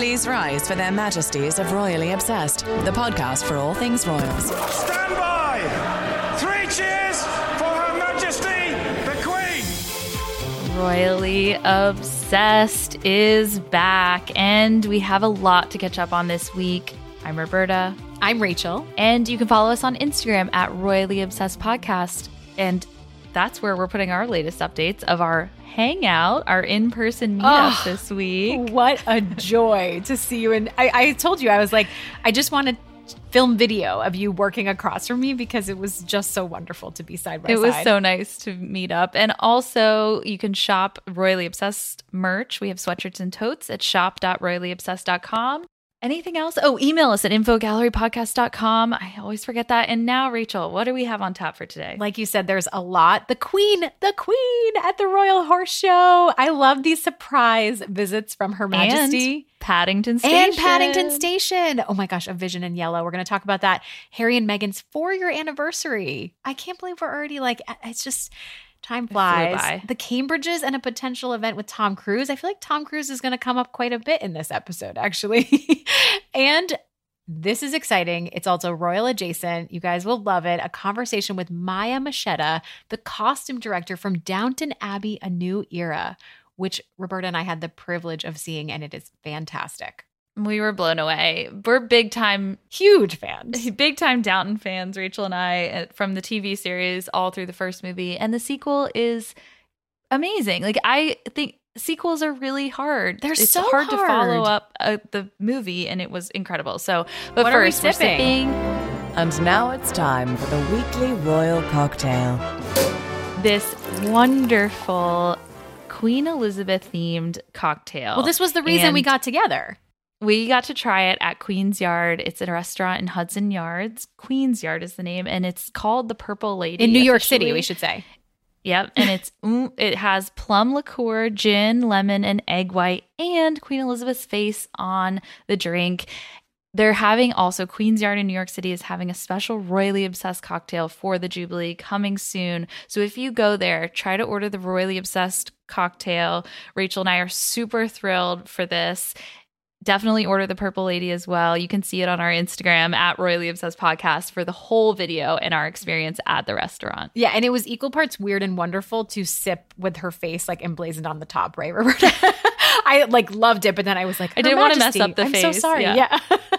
Please rise for their majesties of Royally Obsessed, the podcast for all things royals. Stand by! Three cheers for Her Majesty the Queen! Royally Obsessed is back, and we have a lot to catch up on this week. I'm Roberta. I'm Rachel. And you can follow us on Instagram at Royally Obsessed Podcast. And that's where we're putting our latest updates of our hangout, our in person meetup Oh, this week. What a joy to see you. And I, I told you, I was like, I just want to film video of you working across from me because it was just so wonderful to be side by It side. was so nice to meet up. And also, you can shop Royally Obsessed merch. We have sweatshirts and totes at shop.royallyobsessed.com. Anything else? Oh, email us at infogallerypodcast.com. I always forget that. And now, Rachel, what do we have on tap for today? Like you said, there's a lot. The Queen, the Queen at the Royal Horse Show. I love these surprise visits from Her Majesty. And Paddington Station. and Paddington Station. Oh my gosh, a vision in yellow. We're going to talk about that. Harry and Meghan's four year anniversary. I can't believe we're already like, it's just time flies. by. The Cambridges and a potential event with Tom Cruise. I feel like Tom Cruise is going to come up quite a bit in this episode, actually. and this is exciting. It's also royal adjacent. You guys will love it. A conversation with Maja Meschede, the costume director from Downton Abbey, A New Era, which Roberta and I had the privilege of seeing, and it is fantastic. We were blown away. We're big time, Huge fans. big time Downton fans, Rachel and I, uh, from the TV series all through the first movie. And the sequel is amazing. Like, I think sequels are really hard. They're it's so hard, to follow up uh, the movie, and it was incredible. So, but What are we first, we're sipping? sipping And now it's time for the weekly royal cocktail. this wonderful Queen Elizabeth themed cocktail. Well, this was the reason we got together. We got to try it at Queen's Yard. It's a restaurant in Hudson Yards. Queen's Yard is the name, and it's called the Purple Lady In New York City, we should say. Yep, and it's it has plum liqueur, gin, lemon, and egg white, and Queen Elizabeth's face on the drink. They're having also Queen's Yard in New York City is having a special royally obsessed cocktail for the Jubilee coming soon. So if you go there, try to order the royally obsessed cocktail. Rachel and I are super thrilled for this. Definitely order the Purple Lady as well. You can see it on our Instagram at Royally Obsessed Podcast for the whole video and our experience at the restaurant. Yeah, and it was equal parts weird and wonderful to sip with her face like emblazoned on the top, right, Roberta? I like loved it, but then I was like, I didn't wanna mess up the face. I'm so sorry. Yeah. Yeah.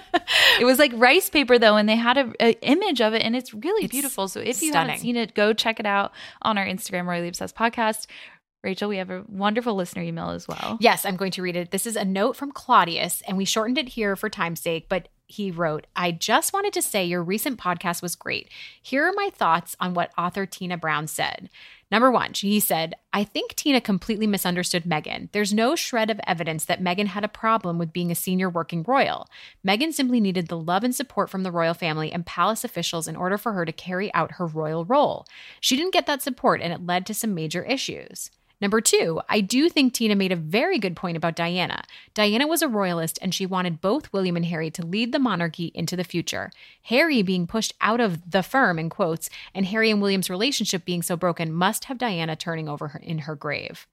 It was like rice paper though, and they had a, a image of it, and it's really It's beautiful. So if you stunning. haven't seen it, go check it out on our Instagram, Royally Obsessed Podcast. Rachel, we have a wonderful listener email as well. Yes, I'm going to read it. This is a note from Claudius, and we shortened it here for time's sake, but he wrote, I just wanted to say your recent podcast was great. Here are my thoughts on what author Tina Brown said. Number one, he said, I think Tina completely misunderstood Meghan. There's no shred of evidence that Meghan had a problem with being a senior working royal. Meghan simply needed the love and support from the royal family and palace officials in order for her to carry out her royal role. She didn't get that support, and it led to some major issues. Number two, I do think Tina made a very good point about Diana. Diana was a royalist and she wanted both William and Harry to lead the monarchy into the future. Harry being pushed out of the firm, in quotes, and Harry and William's relationship being so broken must have Diana turning over in her grave.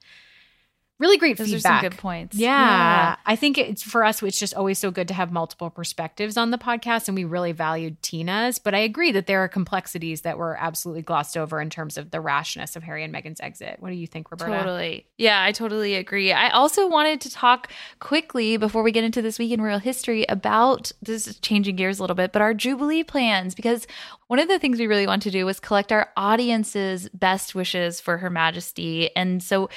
Really great Those are feedback. some good points. Yeah. I think it's for us, it's just always so good to have multiple perspectives on the podcast. And we really valued Tina's. But I agree that there are complexities that were absolutely glossed over in terms of the rashness of Harry and Meghan's exit. What do you think, Roberta? Totally. Yeah, I totally agree. I also wanted to talk quickly before we get into this week in royal history about this is changing gears a little bit, but our Jubilee plans because one of the things we really want to do was collect our audience's best wishes for Her Majesty. And so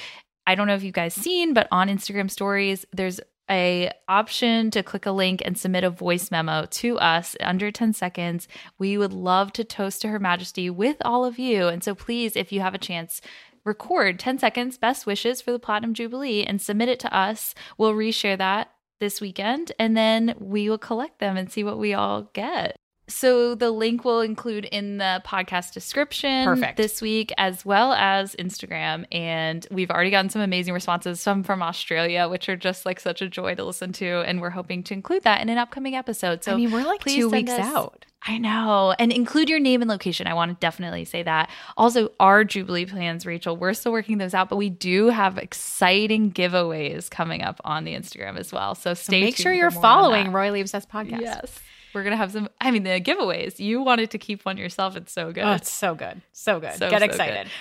I don't know if you guys seen, but on Instagram stories, there's a option to click a link and submit a voice memo to us under 10 seconds. We would love to toast to Her Majesty with all of you. And so please, if you have a chance, record 10 seconds best wishes for the Platinum Jubilee and submit it to us. We'll reshare that this weekend and then we will collect them and see what we all get. So the link will include in the podcast description Perfect. this week as well as Instagram and we've already gotten some amazing responses some from Australia which are just like such a joy to listen to and we're hoping to include that in an upcoming episode. So I mean, we're like two weeks us- out. I know. And include your name and location. I want to definitely say that. Also, our Jubilee plans, Rachel, we're still working those out, but we do have exciting giveaways coming up on the Instagram as well. So So stay make tuned sure you're following. Royally Obsessed Podcast. Yes. We're going to have some, I mean, the giveaways. You wanted to keep one yourself. It's so good. Oh, it's so good. So good. So, Get so excited. good.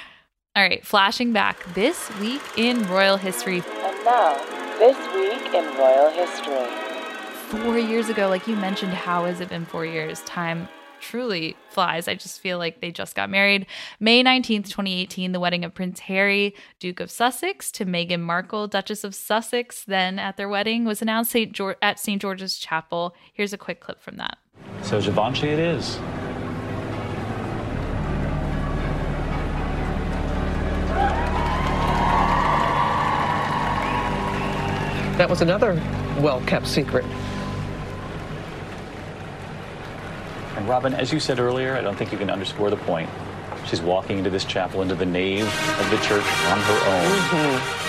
All right. Flashing back this week in royal history. And now, this week in royal history. four years ago, like you mentioned, how has it been four years? Time truly flies. I just feel like they just got married. May 19th, 2018, the wedding of Prince Harry, Duke of Sussex, to Meghan Markle, Duchess of Sussex, then at their wedding, was announced St. George- at St. George's Chapel. Here's a quick clip from that. So Givenchy it is. That was another well kept secret. And Robin, as you said earlier, I don't think you can underscore the point. She's walking into this chapel, into the nave of the church on her own. Mm-hmm.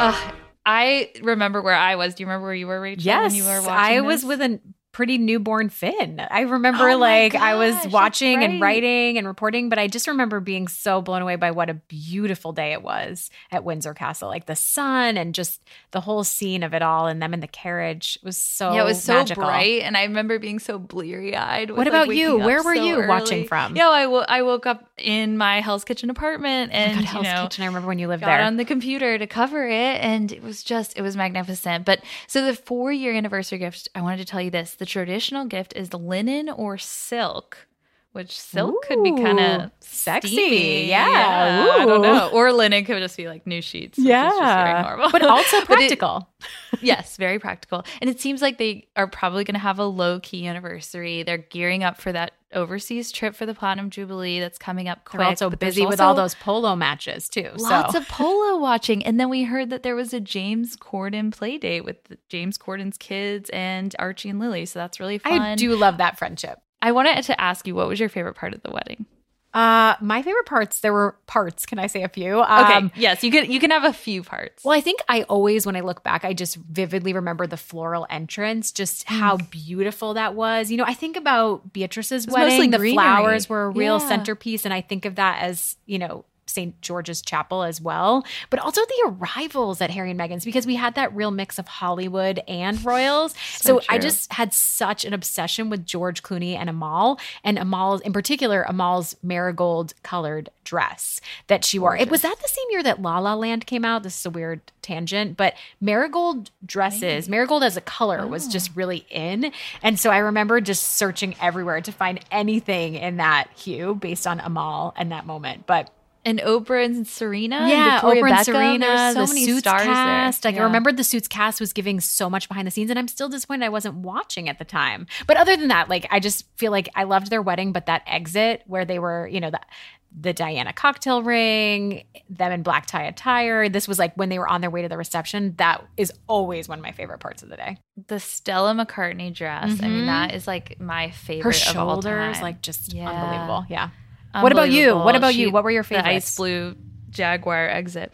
Ugh, I remember where I was. Do you remember where you were, Rachel? Yes, when you were watching I was with a pretty newborn Finn. I remember Oh like I was gosh, watching and writing and reporting, but I just remember being so blown away by what a beautiful day it was at Windsor Castle. Like the sun and just the whole scene of it all and them in the carriage was so yeah, it was so magical. bright, and I remember being so bleary eyed. What about you? Where were you watching from? Yeah, I wo- I woke up in my Hell's Kitchen apartment, Oh and God, you Hell's know, Kitchen. I remember when you lived got there. on the computer to cover it, and it was just it was magnificent. But so the four year anniversary gift, I wanted to tell you this: the traditional gift is linen or silk. Which silk could be kind of sexy. Yeah. I don't know. Or linen could just be like new sheets. which is just very yeah, normal. but also But it- practical. yes, very practical. And it seems like they are probably going to have a low key anniversary. They're gearing up for that overseas trip for the Platinum Jubilee that's coming up quick. They're also busy with all those polo matches too. Lots so. of polo watching. And then we heard that there was a James Corden play date with James Corden's kids and Archie and Lily. So that's really fun. I do love that friendship. I wanted to ask you, what was your favorite part of the wedding? Uh, my favorite parts. There were parts. Can I say a few? Okay, Um, yes, you can. You can have a few parts. Well, I think I always, when I look back, I just vividly remember the floral entrance, just how beautiful that was. You know, I think about Beatrice's wedding. The greenery. flowers were a real Yeah. centerpiece, and I think of that as, you know, St. George's Chapel as well, but also the arrivals at Harry and Meghan's because we had that real mix of Hollywood and royals. So, I just had such an obsession with George Clooney and Amal, and Amal's, in particular, Amal's marigold colored dress that she wore. It was that the same year that La La Land came out. This is a weird tangent, but marigold dresses, marigold as a color was just Oh. really in. And so I remember just searching everywhere to find anything in that hue based on Amal and that moment. But and Oprah and Serena. yeah, Victoria Oprah and Beckham, Serena, there's so the many Suits stars cast. There. Like Yeah. I remember the Suits cast was giving so much behind the scenes, and I'm still disappointed I wasn't watching at the time. But other than that, like I just feel like I loved their wedding, but that exit where they were, you know, the the Diana cocktail ring, them in black tie attire. This was like when they were on their way to the reception. That is always one of my favorite parts of the day. the Stella McCartney dress. I mean, Mhm. that is like my favorite. Her of all shoulders, time. like just Yeah. unbelievable. Yeah. What about you? What about you? She- What were your The ice blue Jaguar exit.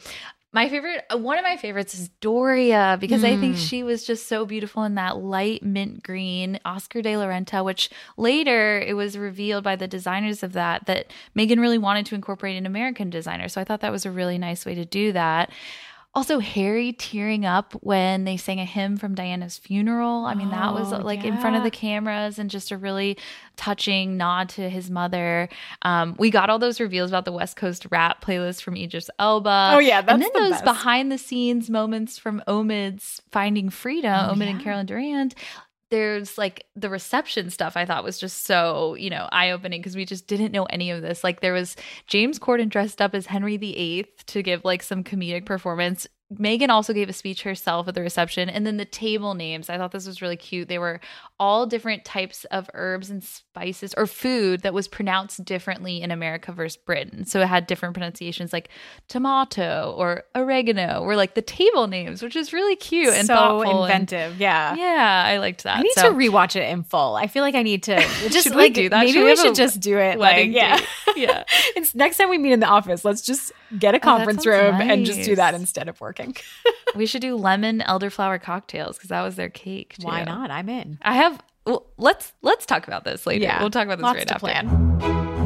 My favorite, uh, one of my favorites is Doria because I think Mm. she was just so beautiful in that light mint green Oscar de la Renta, which later it was revealed by the designers of that that Meghan really wanted to incorporate an American designer. So I thought that was a really nice way to do that. Also, Harry tearing up when they sang a hymn from Diana's funeral. I mean, that was Oh, like in front of the cameras and just a really touching nod to his mother. Um, we got all those reveals about the West Coast rap playlist from Idris Elba. Oh, yeah, and then the those best. behind the scenes moments from Omid's Finding Freedom, Oh, Omid and. Carolyn Durand. There's like the reception stuff I thought was just so, you know, eye opening because we just didn't know any of this. Like there was James Corden dressed up as Henry VIII to give like some comedic performance. Meghan also gave a speech herself at the reception. And then the table names, I thought this was really cute. They were all different types of herbs and spices or food that was pronounced differently in America versus Britain. So it had different pronunciations like tomato or oregano were like the table names, which is really cute and so thoughtful. and- inventive. yeah. yeah, I liked that. I need So- to rewatch it in full. I feel like I need to just like do that? Maybe Should we we should just do it. Like, yeah, date? Yeah. it's next time we meet in the office. Let's just get a Oh, conference sounds room and just do that instead of working. We should do lemon elderflower cocktails because that was their cake. Why not? I'm in. I have. Well, let's let's talk about this later. Yeah, we'll talk about this Lots right to after. plan.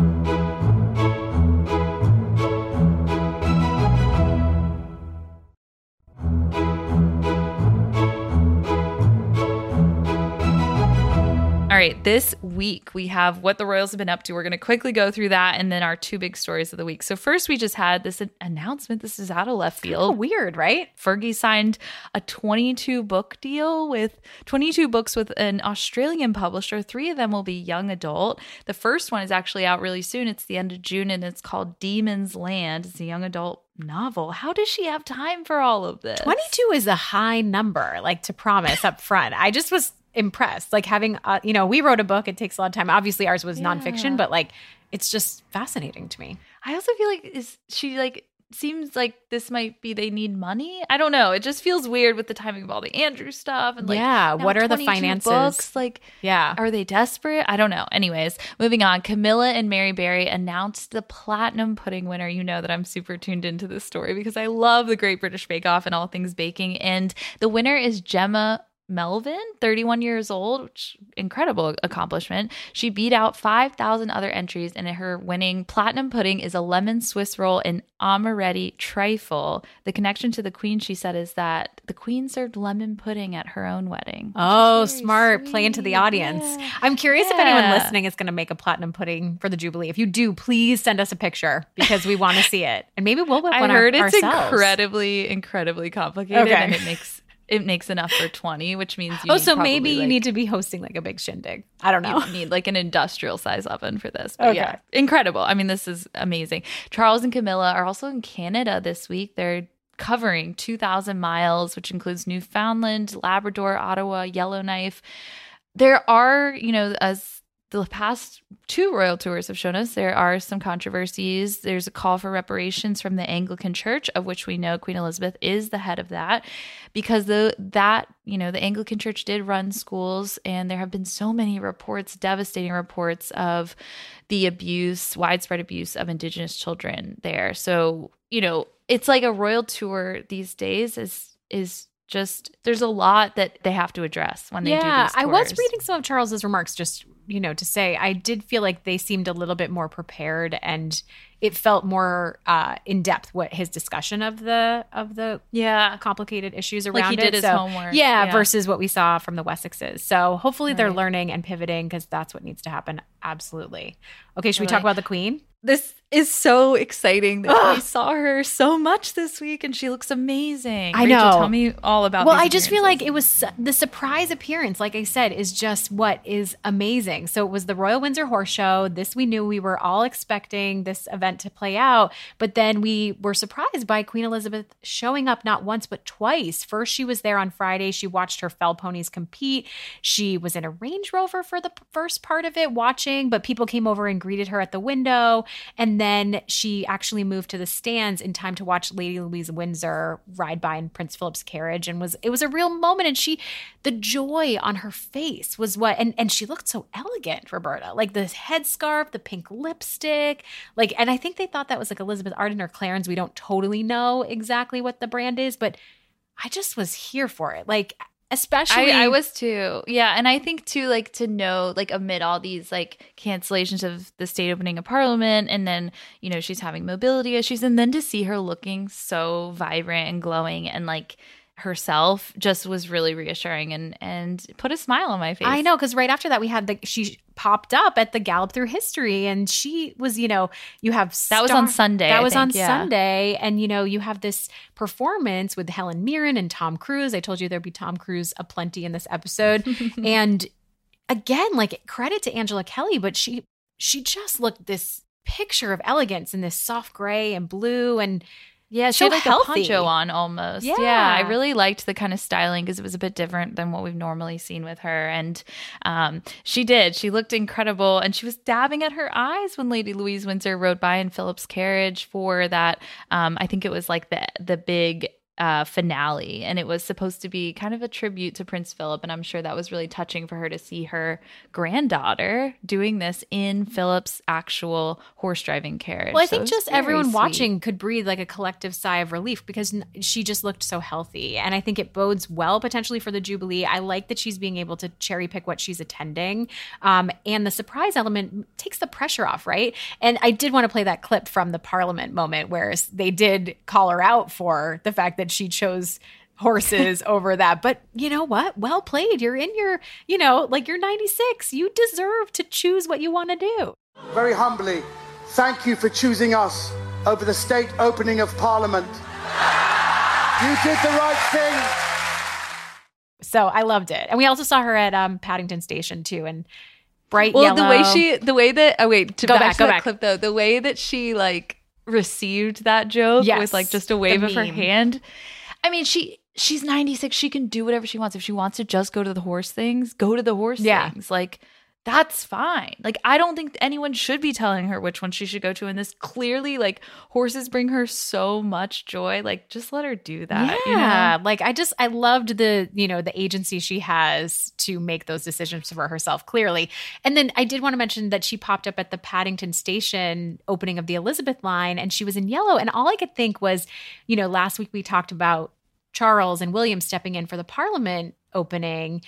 Right, this week we have what the Royals have been up to. We're going to quickly go through that and then our two big stories of the week. So first, we just had this announcement. This is out of left Oh, field. weird, right? Fergie signed a 22 book deal with 22 books with an Australian publisher. Three of them will be young adult. The first one is actually out really soon. It's the end of June and it's called Demon's Land. It's a young adult novel. How does she have time for all of this? 22 is a high number, like to promise up front. I just was impressed. Like having, uh, you know, we wrote a book, it takes a lot of time. Obviously, ours was nonfiction, but like it's just fascinating to me. I also feel like is she like seems like this might be they need money. I don't know. It just feels weird with the timing of all the Andrew stuff and like Yeah, what are the 22 finances? Books, like Yeah. Are they desperate? I don't know. Anyways, moving on. Camilla and Mary Berry announced the platinum pudding winner. You know that I'm super tuned into this story because I love the Great British Bake Off and all things baking. And the winner is Gemma Melvin, 31 years old, which incredible accomplishment. She beat out 5,000 other entries, and her winning platinum pudding is a lemon Swiss roll and amaretti trifle. The connection to the queen, she said, is that the queen served lemon pudding at her own wedding. Oh, smart. Play into the audience. Yeah. I'm curious if anyone listening is going to make a platinum pudding for the Jubilee. If you do, please send us a picture because we want to see it. And maybe we'll whip I one heard our- it's ourselves. incredibly, incredibly complicated, Okay. and it makes it makes enough for 20, which means you Oh, so maybe you like- need to be hosting like a big shindig. I don't know. you need like an industrial size oven for this. But Okay. yeah, incredible. I mean, this is amazing. Charles and Camilla are also in Canada this week. They're covering 2,000 miles, which includes Newfoundland, Labrador, Ottawa, Yellowknife. There are, you know, as the past two royal tours have shown us, there are some controversies. There's a call for reparations from the Anglican Church, of which we know Queen Elizabeth is the head of that, because the that you know the Anglican Church did run schools, and there have been so many reports, devastating reports of the abuse, widespread abuse of Indigenous children there. So you know, it's like a royal tour these days is is just there's a lot that they have to address when they do yeah, these I was reading some of Charles's remarks just, you know, to say I did feel like they seemed a little bit more prepared and it felt more uh, in depth what his discussion of the of the yeah complicated issues around Like he it. his So, homework. Yeah, Yeah. versus what we saw from the Wessexes. So hopefully they're learning and pivoting because that's what needs to happen. Absolutely. Okay, should we talk about the Queen? this is so exciting that we saw her so much this week and she looks amazing. I Rachel, know. Tell me all about Well, I just feel like it was the surprise appearance, like I said, is just what is amazing. So it was the Royal Windsor Horse Show. This we knew we were all expecting this event to play out, but then we were surprised by Queen Elizabeth showing up not once but twice. First, she was there on Friday. She watched her fell ponies compete. She was in a Range Rover for the first part of it, watching, but people came over and greeted her at the window, and then she actually moved to the stands in time to watch Lady Louise Windsor ride by in Prince Philip's carriage and was it was a real moment. And she the joy on her face was what and and she looked so elegant Roberta like the headscarf the pink lipstick like and I think they thought that was like Elizabeth Arden or Clarins. We don't totally know exactly what the brand is but I just was here for it. Like especially I, I was too. Yeah. And I think too, like to know, like amid all these like cancellations of the state opening of parliament, and then, you know, she's having mobility issues, and then to see her looking so vibrant and glowing and like herself just was really reassuring and and put a smile on my face. I know because right after that we had the she popped up at the Gallop Through History and she was you know you have That was on Sunday, that I was on yeah. Sunday and you know you have this performance with Helen Mirren and Tom Cruise I told you there'd be Tom Cruise aplenty in this episode and again like credit to Angela Kelly but she she just looked this picture of elegance in this soft gray and blue and Yeah, she so had like healthy. a poncho on almost. Yeah. Yeah. I really liked the kind of styling because it was a bit different than what we've normally seen with her. And um, she did. She looked incredible. And she was dabbing at her eyes when Lady Louise Windsor rode by in Philip's carriage for that. Um, I think it was like the the big uh, finale, and it was supposed to be kind of a tribute to Prince Philip. And I'm sure that was really touching for her to see her granddaughter doing this in Philip's actual horse driving carriage. Well, I So think just everyone sweet. watching could breathe like a collective sigh of relief because she just looked so healthy. And I think it bodes well potentially for the Jubilee. I like that she's being able to cherry pick what she's attending. Um, and the surprise element takes the pressure off, right? And I did want to play that clip from the Parliament moment where they did call her out for the fact that she chose horses over that. But you know what? Well played. You're in your, you know, like you're 96. You deserve to choose what you want to do. Very humbly, thank you for choosing us over the state opening of Parliament. You did the right thing. So I loved it. And we also saw her at um, Paddington Station too, and bright Well, yellow. the way she, the way that, oh wait, to Go go back, back, to go that back. clip though, the way that she like received that joke Yes, with like just a wave of her hand. I mean, she she's 96. She can do whatever she wants. If she wants to just go to the horse things, go to the horse Yeah. things. Like that's fine. Like I don't think anyone should be telling her which one she should go to. And this clearly, like horses bring her so much joy. Like just let her do that. you know? yeah, like I just I loved the you know the agency she has to make those decisions for herself clearly. And then I did want to mention that she popped up at the Paddington Station opening of the Elizabeth line, and she was in yellow. And all I could think was, you know, last week we talked about Charles and William stepping in for the Parliament opening,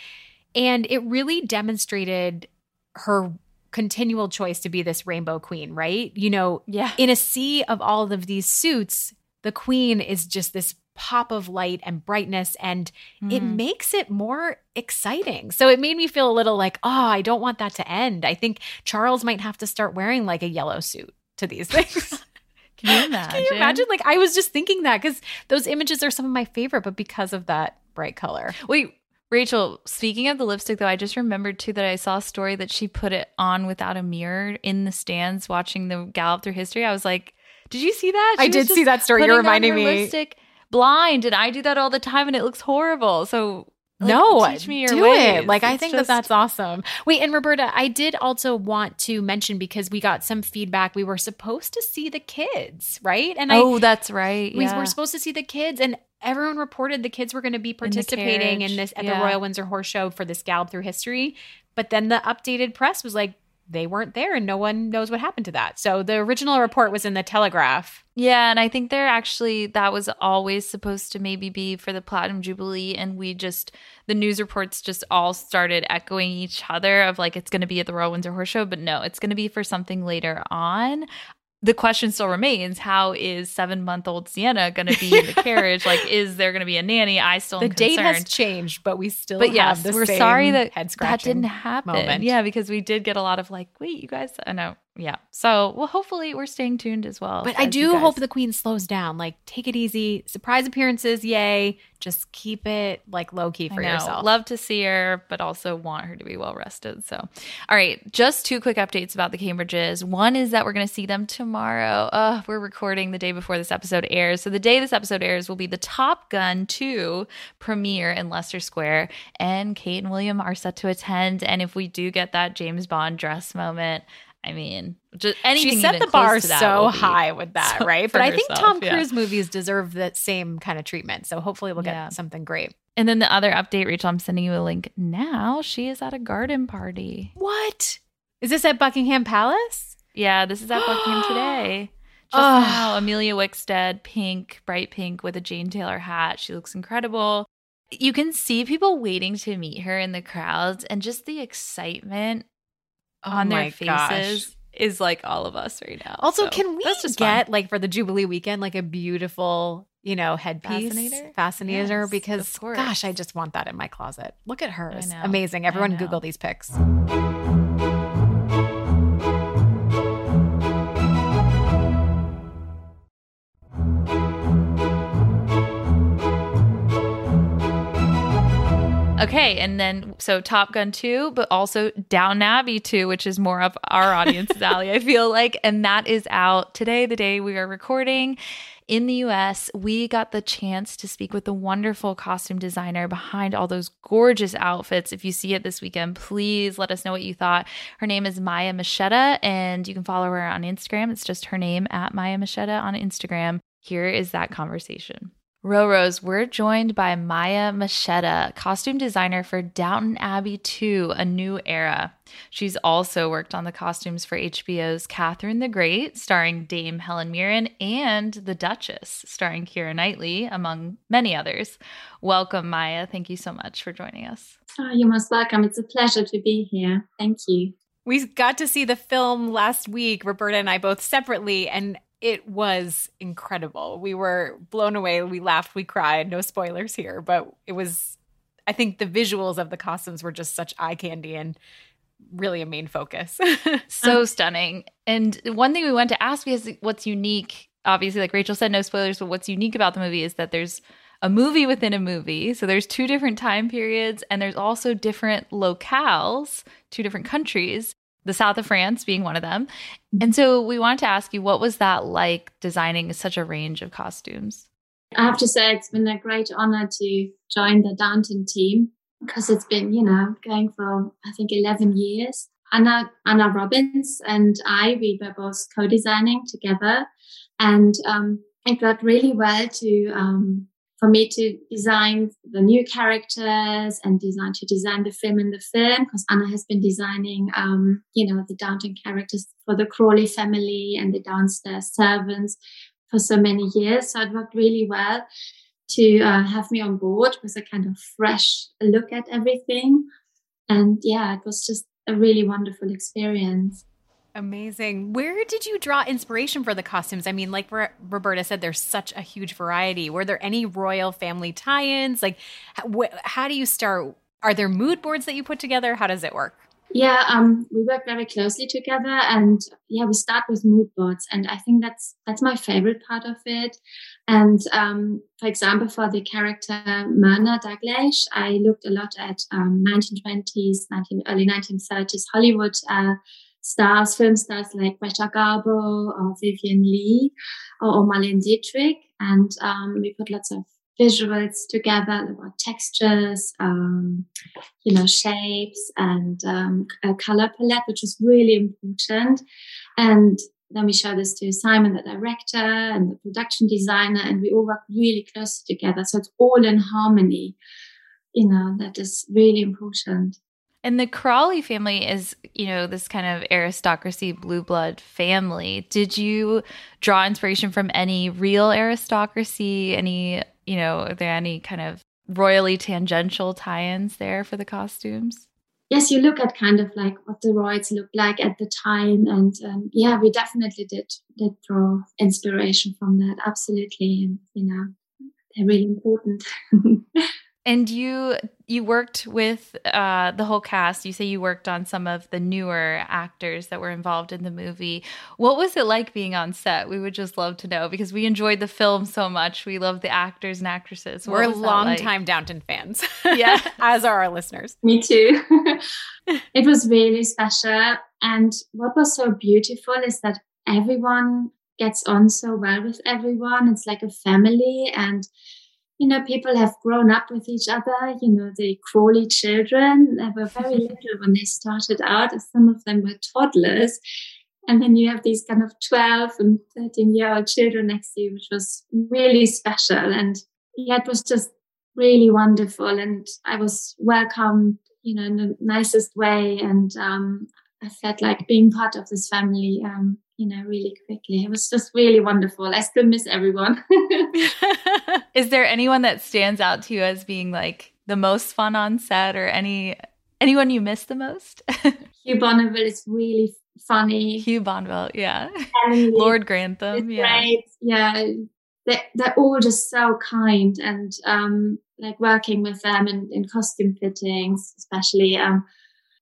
and it really demonstrated her continual choice to be this rainbow queen, right? You know, Yeah. in a sea of all of these suits, the queen is just this pop of light and brightness and it Mhm. makes it more exciting. So it made me feel a little like, oh, I don't want that to end. I think Charles might have to start wearing like a yellow suit to these things. Can you imagine? Can you imagine? Like I was just thinking that because those images are some of my favorite, but because of that bright color. Wait, Rachel, speaking of the lipstick though, I just remembered too that I saw a story that she put it on without a mirror in the stands watching the gallop through history. I was like, did you see that? I She was did see that story. You're reminding me. Lipstick blind, and I do that all the time, and it looks horrible. So like, no, teach uh, me your do ways. it. Like I think just- that that's awesome. Wait, and Roberta, I did also want to mention because we got some feedback. We were supposed to see the kids, right? And I Oh, that's right. we yeah. were supposed to see the kids, and everyone reported the kids were going to be participating in, carriage, this at yeah. the Royal Windsor Horse Show for this gallop through history. But then the updated press was like they weren't there, and no one knows what happened to that. So the original report was in the Telegraph. Yeah, and I think they're actually that was always supposed to maybe be for the Platinum Jubilee, and we just the news reports just all started echoing each other of like it's going to be at the Royal Windsor Horse Show, but no, it's going to be for something later on. The question still remains: How is seven-month-old Sienna going to be in the carriage? Like, is there going to be a nanny? I still The date has changed, but we still But have yes, we're sorry that head that didn't happen. moment. Yeah, because we did get a lot of like, wait, you guys, I know, yeah. So, well, hopefully, we're staying tuned as well. But I as you do hope the queen slows down. Like, take it easy. Surprise appearances, yay. Just keep it like low key I for know. yourself. Love to see her, but also want her to be well rested. So, all right, just two quick updates about the Cambridges. One is that we're going to see them tomorrow. Uh, we're recording the day before this episode airs. So, the day this episode airs will be the Top Gun 2 premiere in Leicester Square. And Kate and William are set to attend. And if we do get that James Bond dress moment, I mean, just anything. she set the bar close to that so high with that, so- right? But I think Tom yeah. Cruise movies deserve that same kind of treatment. So hopefully we'll get Yeah. something great. And then the other update, Rachel, I'm sending you a link now. She is at a garden party. What? Is this at Buckingham Palace? Yeah, this is at Buckingham today. Just Ugh. now, Emilia Wickstead, pink, bright pink with a Jane Taylor hat. She looks incredible. You can see people waiting to meet her in the crowds, and just the excitement Oh on Oh their faces gosh. is like all of us right now. Also, So can we just fun. get like for the Jubilee weekend like a beautiful, you know, headpiece Fascinator? fascinator? Yes, because gosh, I just want that in my closet. Look at hers, amazing. Everyone. Google these pics. Okay, and then so Top Gun 2, but also Downton Abbey 2, which is more of our audience's alley, I feel like. And that is out today, the day we are recording. In the US, we got the chance to speak with the wonderful costume designer behind all those gorgeous outfits. If you see it this weekend, please let us know what you thought. Her name is Maja Meschede, and you can follow her on Instagram. It's just her name at Maja Meschede on Instagram. Here is that conversation. Rose, we're joined by Maja Meschede, costume designer for Downton Abbey 2, A New Era. She's also worked on the costumes for HBO's Catherine the Great, starring Dame Helen Mirren, and The Duchess, starring Keira Knightley, among many others. Welcome, Maya. Thank you so much for joining us. Oh, you're most welcome. It's a pleasure to be here. Thank you. We got to see the film last week, Roberta and I both separately, and it was incredible. We were blown away. We laughed, we cried. No spoilers here, but it was I think the visuals of the costumes were just such eye candy and really a main focus. so stunning. And one thing we went to ask because what's unique, obviously, like Rachel said, no spoilers, but what's unique about the movie is that there's a movie within a movie. So there's two different time periods and there's also different locales, two different countries the south of France being one of them. And so we wanted to ask you, what was that like designing such a range of costumes? I have to say, it's been a great honor to join the Downton team because it's been, you know, going for, I think, 11 years. Anna, Anna Robbins and I, we were both co designing together. And um, it got really well to um, for me to design the new characters and design to design the film in the film because Anna has been designing, um, you know, the Downton characters for the Crawley family and the downstairs servants for so many years. So it worked really well to uh, have me on board with a kind of fresh look at everything. And yeah, it was just a really wonderful experience. Amazing. Where did you draw inspiration for the costumes? I mean, like Roberta said, there's such a huge variety. Were there any royal family tie ins? Like, wh- how do you start? Are there mood boards that you put together? How does it work? Yeah, um, we work very closely together, and yeah, we start with mood boards, and I think that's that's my favorite part of it. And um, for example, for the character Myrna Dalgleish, I looked a lot at um, 1920s, 19, early 1930s Hollywood uh, stars, film stars like Greta Garbo or Vivien Leigh or, or Marlene Dietrich. And um, we put lots of visuals together about textures, um, you know, shapes and um, a color palette, which was really important. And then we show this to Simon, the director, and the production designer, and we all work really closely together. So it's all in harmony. You know, that is really important. And the Crawley family is, you know, this kind of aristocracy, blue blood family. Did you draw inspiration from any real aristocracy? Any, you know, are there any kind of royally tangential tie ins there for the costumes? Yes, you look at kind of like what the royals looked like at the time, and um, yeah, we definitely did did draw inspiration from that. Absolutely, and you know, they're really important. And you you worked with uh, the whole cast. You say you worked on some of the newer actors that were involved in the movie. What was it like being on set? We would just love to know because we enjoyed the film so much. We love the actors and actresses. What we're longtime like? Downton fans. Yeah, as are our listeners. Me too. it was really special, and what was so beautiful is that everyone gets on so well with everyone. It's like a family, and you know, people have grown up with each other. You know, the Crawley children, they were very little when they started out. Some of them were toddlers. And then you have these kind of 12 and 13 year old children next to you, which was really special. And yeah, it was just really wonderful. And I was welcomed, you know, in the nicest way. And um, I felt like being part of this family um, you know, really quickly. It was just really wonderful. I still miss everyone. Is there anyone that stands out to you as being like the most fun on set or any anyone you miss the most? Hugh Bonneville is really funny. Hugh Bonneville, yeah. Lord Grantham, yeah. Great. Yeah. They're, they're all just so kind and um like working with them in, in costume fittings, especially um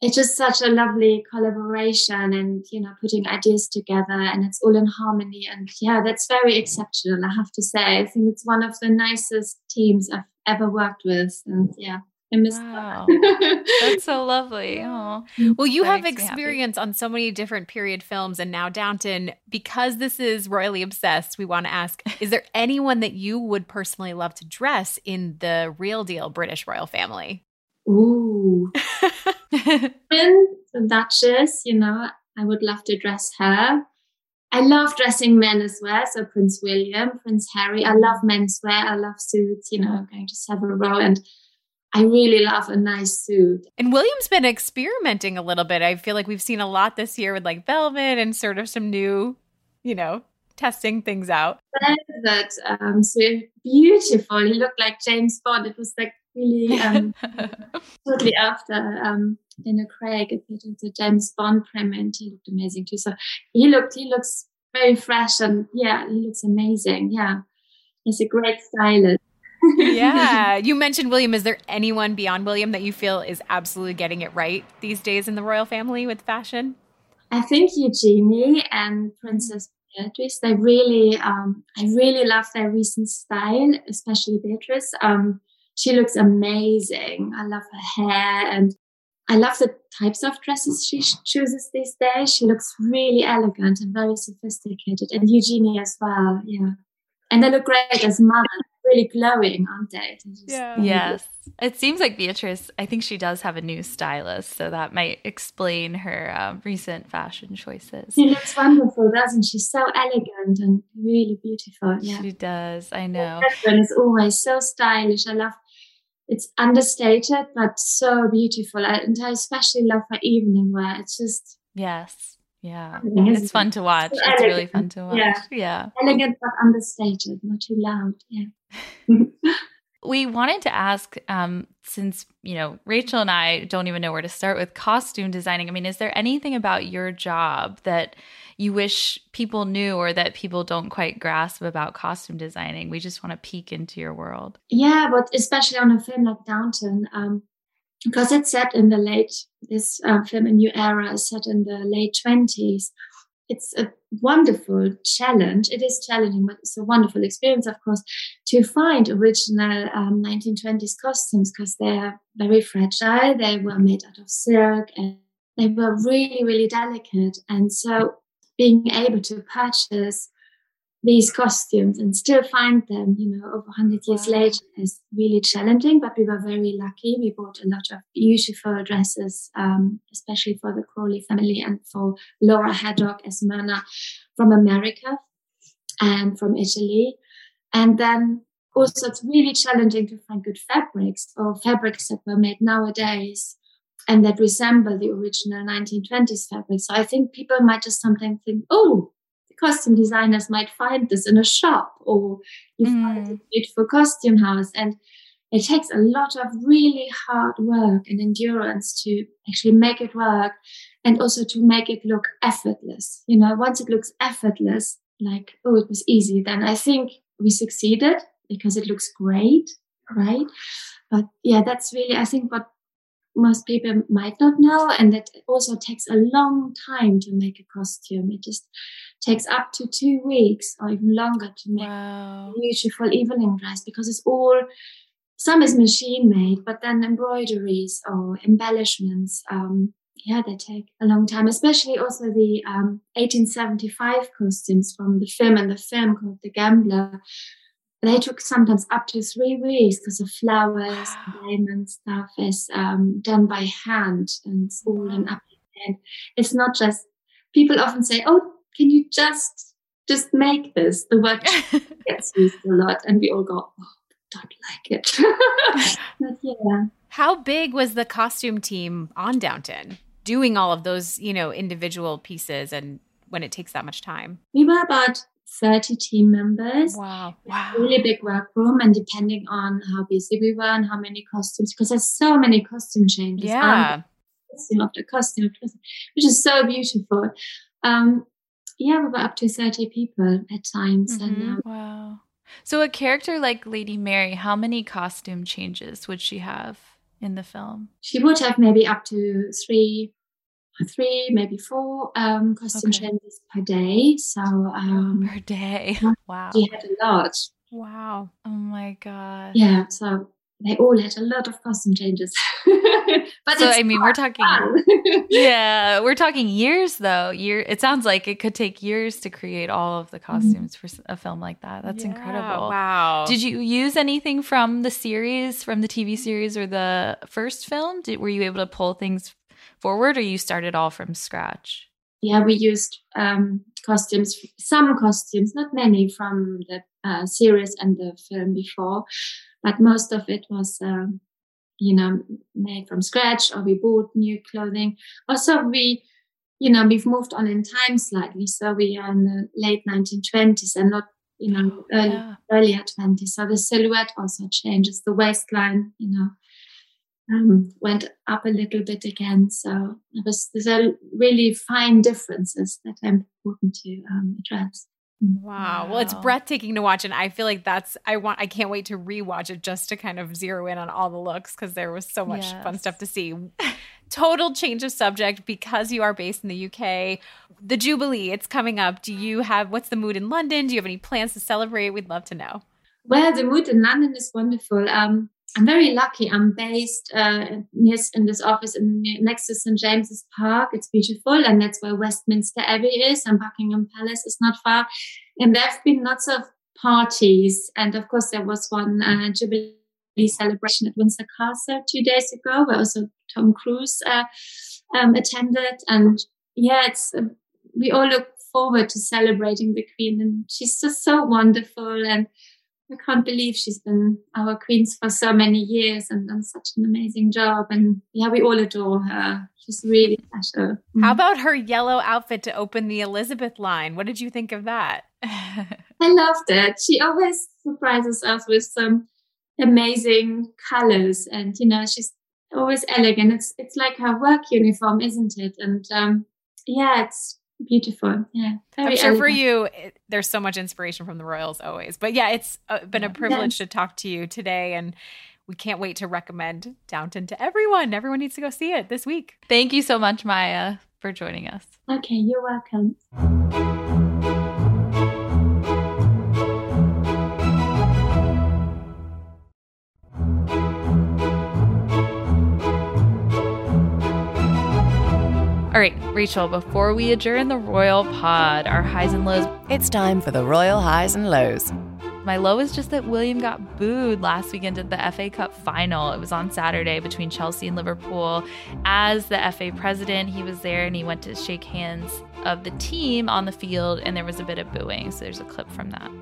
it's just such a lovely collaboration and you know putting ideas together and it's all in harmony and yeah that's very exceptional i have to say i think it's one of the nicest teams i've ever worked with and yeah I miss Wow. that. That's so lovely. Oh, Well, you That have makes me happy. experience on so many different period films and now Downton. Because this is royally obsessed, we want to ask Is there anyone that you would personally love to dress in the real deal British royal family? Ooh. Catherine, the Duchess, you know, I would love to dress her. I love dressing men as well. So Prince William, Prince Harry. I love menswear. I love suits, you know, going to Savile Row. And I really love a nice suit. And William's been experimenting a little bit. I feel like we've seen a lot this year with like velvet and sort of some new, you know, testing things out. That um, so beautiful. He looked like James Bond. It was like really um, totally after um, Daniel Craig appeared the James Bond premiere, and he looked amazing too. So he looked, he looks very fresh, and yeah, he looks amazing. Yeah, he's a great stylist. yeah. You mentioned William. Is there anyone beyond William that you feel is absolutely getting it right these days in the royal family with fashion? I think Eugenie and Princess Beatrice, they really, um, I really love their recent style, especially Beatrice. Um, she looks amazing. I love her hair and I love the types of dresses she chooses these days. She looks really elegant and very sophisticated. And Eugenie as well, yeah. And they look great as mothers, really glowing, aren't they? Just Yeah. really yes. It seems like Beatrice, I think she does have a new stylist, so that might explain her um, recent fashion choices. She looks wonderful, doesn't she? So elegant and really beautiful. Yeah. She does. I know. Catherine is always so stylish. I love it's understated but so beautiful. And I especially love her evening wear. It's just Yes. Yeah. Amazing. It's fun to watch. So It's really fun to watch. Yeah. yeah. elegant but understated, not too loud. Yeah. We wanted to ask, um, since you know Rachel and I don't even know where to start with costume designing. I mean, is there anything about your job that you wish people knew, or that people don't quite grasp about costume designing? We just want to peek into your world. Yeah, but especially on a film like Downton, um, because it's set in the late, this uh, film, A New Era, is set in the late 20s. It's a wonderful challenge. It is challenging, but it's a wonderful experience, of course, to find original um, 1920s costumes because they're very fragile. They were made out of silk and they were really, really delicate. And so being able to purchase these costumes and still find them, you know, over 100 years Wow. later is really challenging, but we were very lucky. We bought a lot of beautiful dresses, um, especially for the Crawley family and for Laura Haddock as Myrna from America and from Italy. And then also it's really challenging to find good fabrics or fabrics that were made nowadays and that resemble the original 1920s fabrics. So I think people might just sometimes think, oh, costume designers might find this in a shop or you find mm. it beautiful costume house. And it takes a lot of really hard work and endurance to actually make it work and also to make it look effortless. You know, once it looks effortless, like, oh, it was easy, then I think we succeeded because it looks great, right? But yeah, that's really, I think, what most people might not know. And that also takes a long time to make a costume. It just takes up to two weeks or even longer to make Wow. beautiful evening dress because it's all some is machine made, but then embroideries or embellishments, um, yeah, they take a long time. Especially also the um, 1875 costumes from the film and the film called The Gambler. They took sometimes up to three weeks because the flowers, and diamond stuff is um, done by hand and it's all in up and it's not just people often say, "Oh, can you just just make this?" The word gets used a lot, and we all go, "Oh, don't like it." but yeah, How big was the costume team on Downton doing all of those, you know, individual pieces and when it takes that much time? we were about thirty team members. Wow. Wow. Really big workroom, and depending on how busy we were and how many costumes, because there's so many costume changes. Yeah. costume after costume, after costume, which is so beautiful. Um, yeah, we were up to 30 people at times. And Mhm. um, Wow. So a character like Lady Mary, how many costume changes would she have in the film? she would have maybe up to three, three, maybe four um, costume Okay. changes per day. So um, Per day. Wow. she had a lot. Wow. Oh my god. Yeah, so they all had a lot of costume changes. but so I mean, we're talking. yeah, we're talking years though. Year. It sounds like it could take years to create all of the mm-hmm. costumes mm-hmm. for a film like that. That's yeah, incredible. Wow. Did you use anything from the series, from the TV series, or the first film? Did, were you able to pull things forward, or you started all from scratch? Yeah, we used um, costumes, some costumes, not many from the uh, series and the film before but most of it was, um, you know, made from scratch or we bought new clothing. Also, we, you know, we've moved on in time slightly. So we are in the late 1920s and not, you know, early, yeah. earlier 20s. So the silhouette also changes. The waistline, you know, um, went up a little bit again. So there was there's a really fine differences that are important to um, address. Wow. Well, it's breathtaking to watch. And I feel like that's, I want, I can't wait to rewatch it just to kind of zero in on all the looks because there was so much yes. fun stuff to see. Total change of subject because you are based in the UK. The Jubilee, it's coming up. Do you have, what's the mood in London? Do you have any plans to celebrate? We'd love to know. Well, the mood in London is wonderful. Um, I'm very lucky. I'm based uh, in this office in, next to St James's Park. It's beautiful, and that's where Westminster Abbey is, and Buckingham Palace is not far. And there have been lots of parties, and of course there was one uh, Jubilee celebration at Windsor Castle two days ago, where also Tom Cruise uh, um, attended. And yeah, it's uh, we all look forward to celebrating the Queen, and she's just so wonderful and I can't believe she's been our queen for so many years and done such an amazing job. And yeah, we all adore her. She's really special. How about her yellow outfit to open the Elizabeth line? What did you think of that? I loved it. She always surprises us with some amazing colors, and you know, she's always elegant. It's it's like her work uniform, isn't it? And um, yeah, it's beautiful. Yeah. I'm sure elegant. for you, it, there's so much inspiration from the Royals always. But yeah, it's uh, been a privilege yeah. to talk to you today. And we can't wait to recommend Downton to everyone. Everyone needs to go see it this week. Thank you so much, Maja, for joining us. Okay, you're welcome. Right, Rachel, before we adjourn the Royal Pod, our highs and lows. It's time for the Royal Highs and Lows. My low is just that William got booed last weekend at the FA Cup final. It was on Saturday between Chelsea and Liverpool. As the FA president, he was there and he went to shake hands of the team on the field, and there was a bit of booing. So there's a clip from that.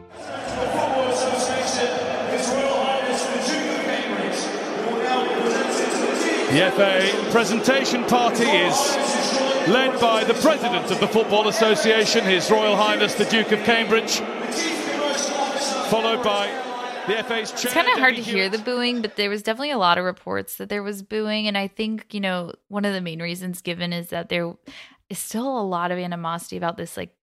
The FA presentation party is led by the President of the Football Association, His Royal Highness the Duke of Cambridge, followed by the FA's It's kind of hard to hear the booing, but there was definitely a lot of reports that there was booing. And I think, you know, one of the main reasons given is that there is still a lot of animosity about this, like,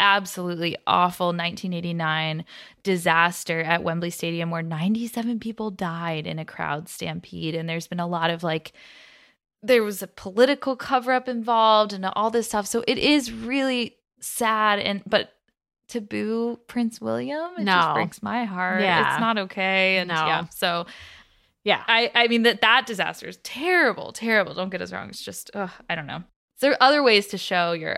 absolutely awful 1989 disaster at Wembley Stadium where 97 people died in a crowd stampede. And there's been a lot of like, there was a political cover up involved and all this stuff. So it is really sad and but to boo Prince William, it no. just breaks my heart. Yeah. It's not okay. And no. yeah. So yeah. I I mean that that disaster is terrible, terrible. Don't get us wrong. It's just ugh, I don't know. There are other ways to show your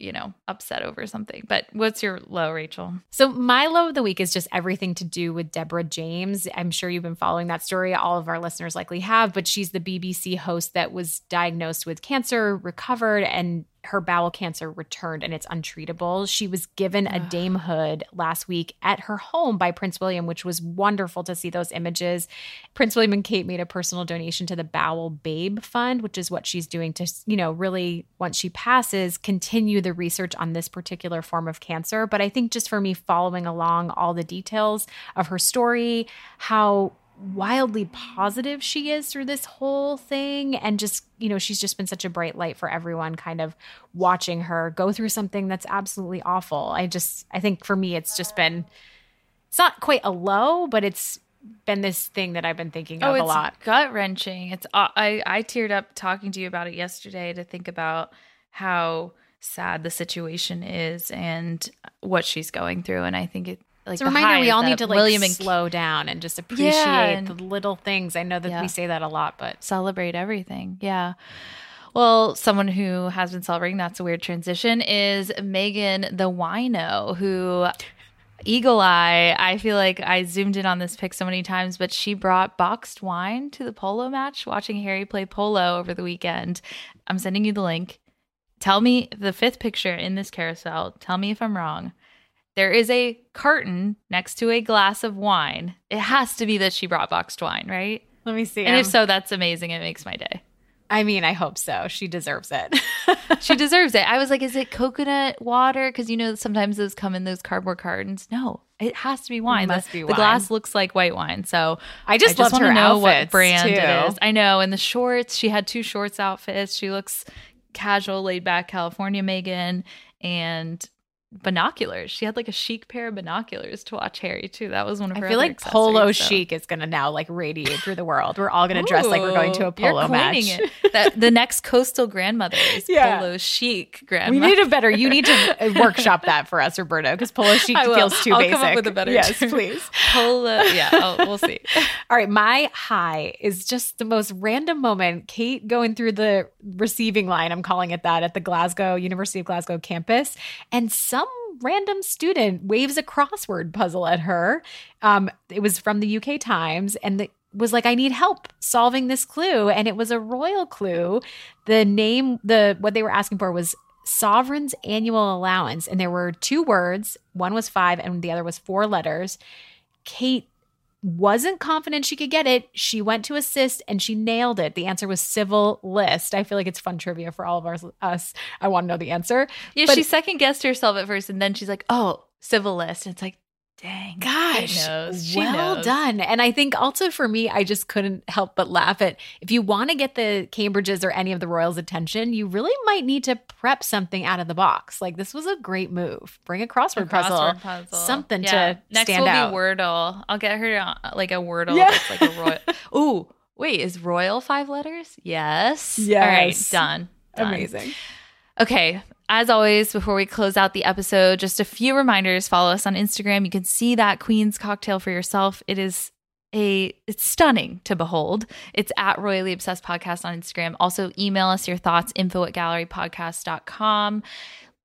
you know, upset over something. But what's your low, Rachel? So my low of the week is just everything to do with Deborah James. I'm sure you've been following that story. All of our listeners likely have, but she's the BBC host that was diagnosed with cancer, recovered, and her bowel cancer returned and it's untreatable. She was given a damehood last week at her home by Prince William, which was wonderful to see those images. Prince William and Kate made a personal donation to the Bowel Babe Fund, which is what she's doing to, you know, really once she passes, continue the research on this particular form of cancer. But I think just for me following along all the details of her story, how wildly positive she is through this whole thing. And just you know she's just been such a bright light for everyone kind of watching her go through something that's absolutely awful. I just i think for me it's just been it's not quite a low but it's been this thing that i've been thinking oh, of a lot. gut wrenching it's uh, i i teared up talking to you about it yesterday to think about how sad the situation is and what she's going through. And i think it like It's a reminder we all need to like William and slow down and just appreciate and- the little things. I know that Yeah. we say that a lot, but celebrate everything. Yeah. Well, someone who has been celebrating, that's a weird transition, is Meghan the Wino, who Eagle Eye. I feel like I zoomed in on this pic so many times, but she brought boxed wine to the polo match, watching Harry play polo over the weekend. I'm sending you the link. Tell me the fifth picture in this carousel. Tell me if I'm wrong. There is a carton next to a glass of wine. It has to be that she brought boxed wine, right? let me see. And if Um, so, that's amazing. It makes my day. I mean, I hope so. She deserves it. She deserves it. I was like, is it coconut water? Because you know sometimes those come in those cardboard cartons. No, it has to be wine. must the, be the glass looks like white wine. So I just loved wanna know what brand too. it is. I know. And the shorts, she had two shorts outfits. She looks casual, laid back California Meghan and binoculars. She had like a chic pair of binoculars to watch Harry too. That was one of her I feel like polo so. chic is going to now like radiate through the world. We're all going to dress like we're going to a polo match. That, the next coastal grandmother is Yeah. polo chic We need a better. You need to workshop that for us, Roberta, because polo chic feels too I'll basic. come up with a better Yes, term. please. Polo. Yeah, oh, we'll see. All right, my high is just the most random moment. Kate going through the receiving line, I'm calling it that, at the Glasgow University of Glasgow campus, and some random student waves a crossword puzzle at her. Um, it was from the UK Times, and the, was like, "I need help solving this clue," and it was a royal clue. The name, the what they were asking for was sovereign's annual allowance, and there were two words. One was five, and the other was four letters. Kate wasn't confident she could get it. She went to assist and she nailed it. The answer was civil list. I feel like it's fun trivia for all of us. us. I want to know the answer. Yeah, But- she second guessed herself at first, and then she's like, "Oh, civil list." And it's like, dang, Gosh, she knows. She well knows. done. And I think also for me, I just couldn't help but laugh at if you want to get the Cambridges or any of the Royals' attention, you really might need to prep something out of the box. Like this was a great move. Bring a crossword, A puzzle, crossword puzzle. something Yeah. to Next stand will out. be Wordle. I'll get her uh, like a Wordle Yeah. that's like a royal. Ooh, wait, is royal five letters? Yes. Yes. All right, done. Done. Amazing. Okay. As always, before we close out the episode, just a few reminders. Follow us on Instagram. You can see that Queen's cocktail for yourself. It is a it's stunning to behold. It's at Royally Obsessed Podcast on Instagram. Also, email us your thoughts, info at gallerypodcast.com.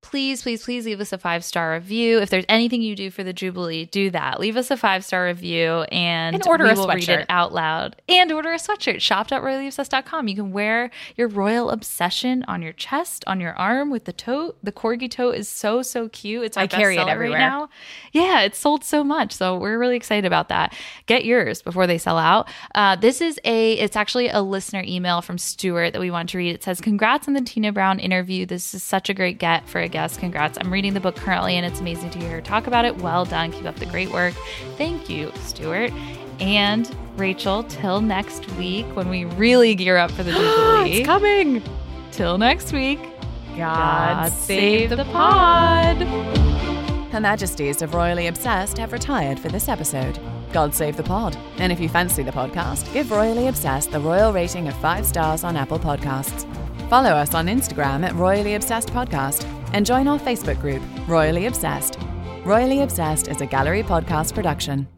Please, please, please leave us a five star review. If there's anything you do for the Jubilee, do that. Leave us a five star review and, And order we a will read sweatshirt. it out loud. And order a sweatshirt. Shop.royallyobsessed.com. You can wear your royal obsession on your chest, on your arm with the tote. The corgi tote is so, so cute. It's our I carry it everywhere. right now. Yeah, it's sold so much. So we're really excited about that. Get yours before they sell out. Uh, this is a, it's actually a listener email from Stuart that we want to read. It says, Congrats on the Tina Brown interview. This is such a great get for a guest. Congrats. I'm reading the book currently and it's amazing to hear her talk about it. Well done. Keep up the great work. Thank you, Stuart. And Rachel, till next week when we really gear up for the Jubilee. it's coming. Till next week. God, save the pod. Her Majesties of Royally Obsessed have retired for this episode. God save the pod. And if you fancy the podcast, give Royally Obsessed the royal rating of five stars on Apple Podcasts. Follow us on Instagram at Royally Obsessed Podcast and join our Facebook group, Royally Obsessed. Royally Obsessed is a gallery podcast production.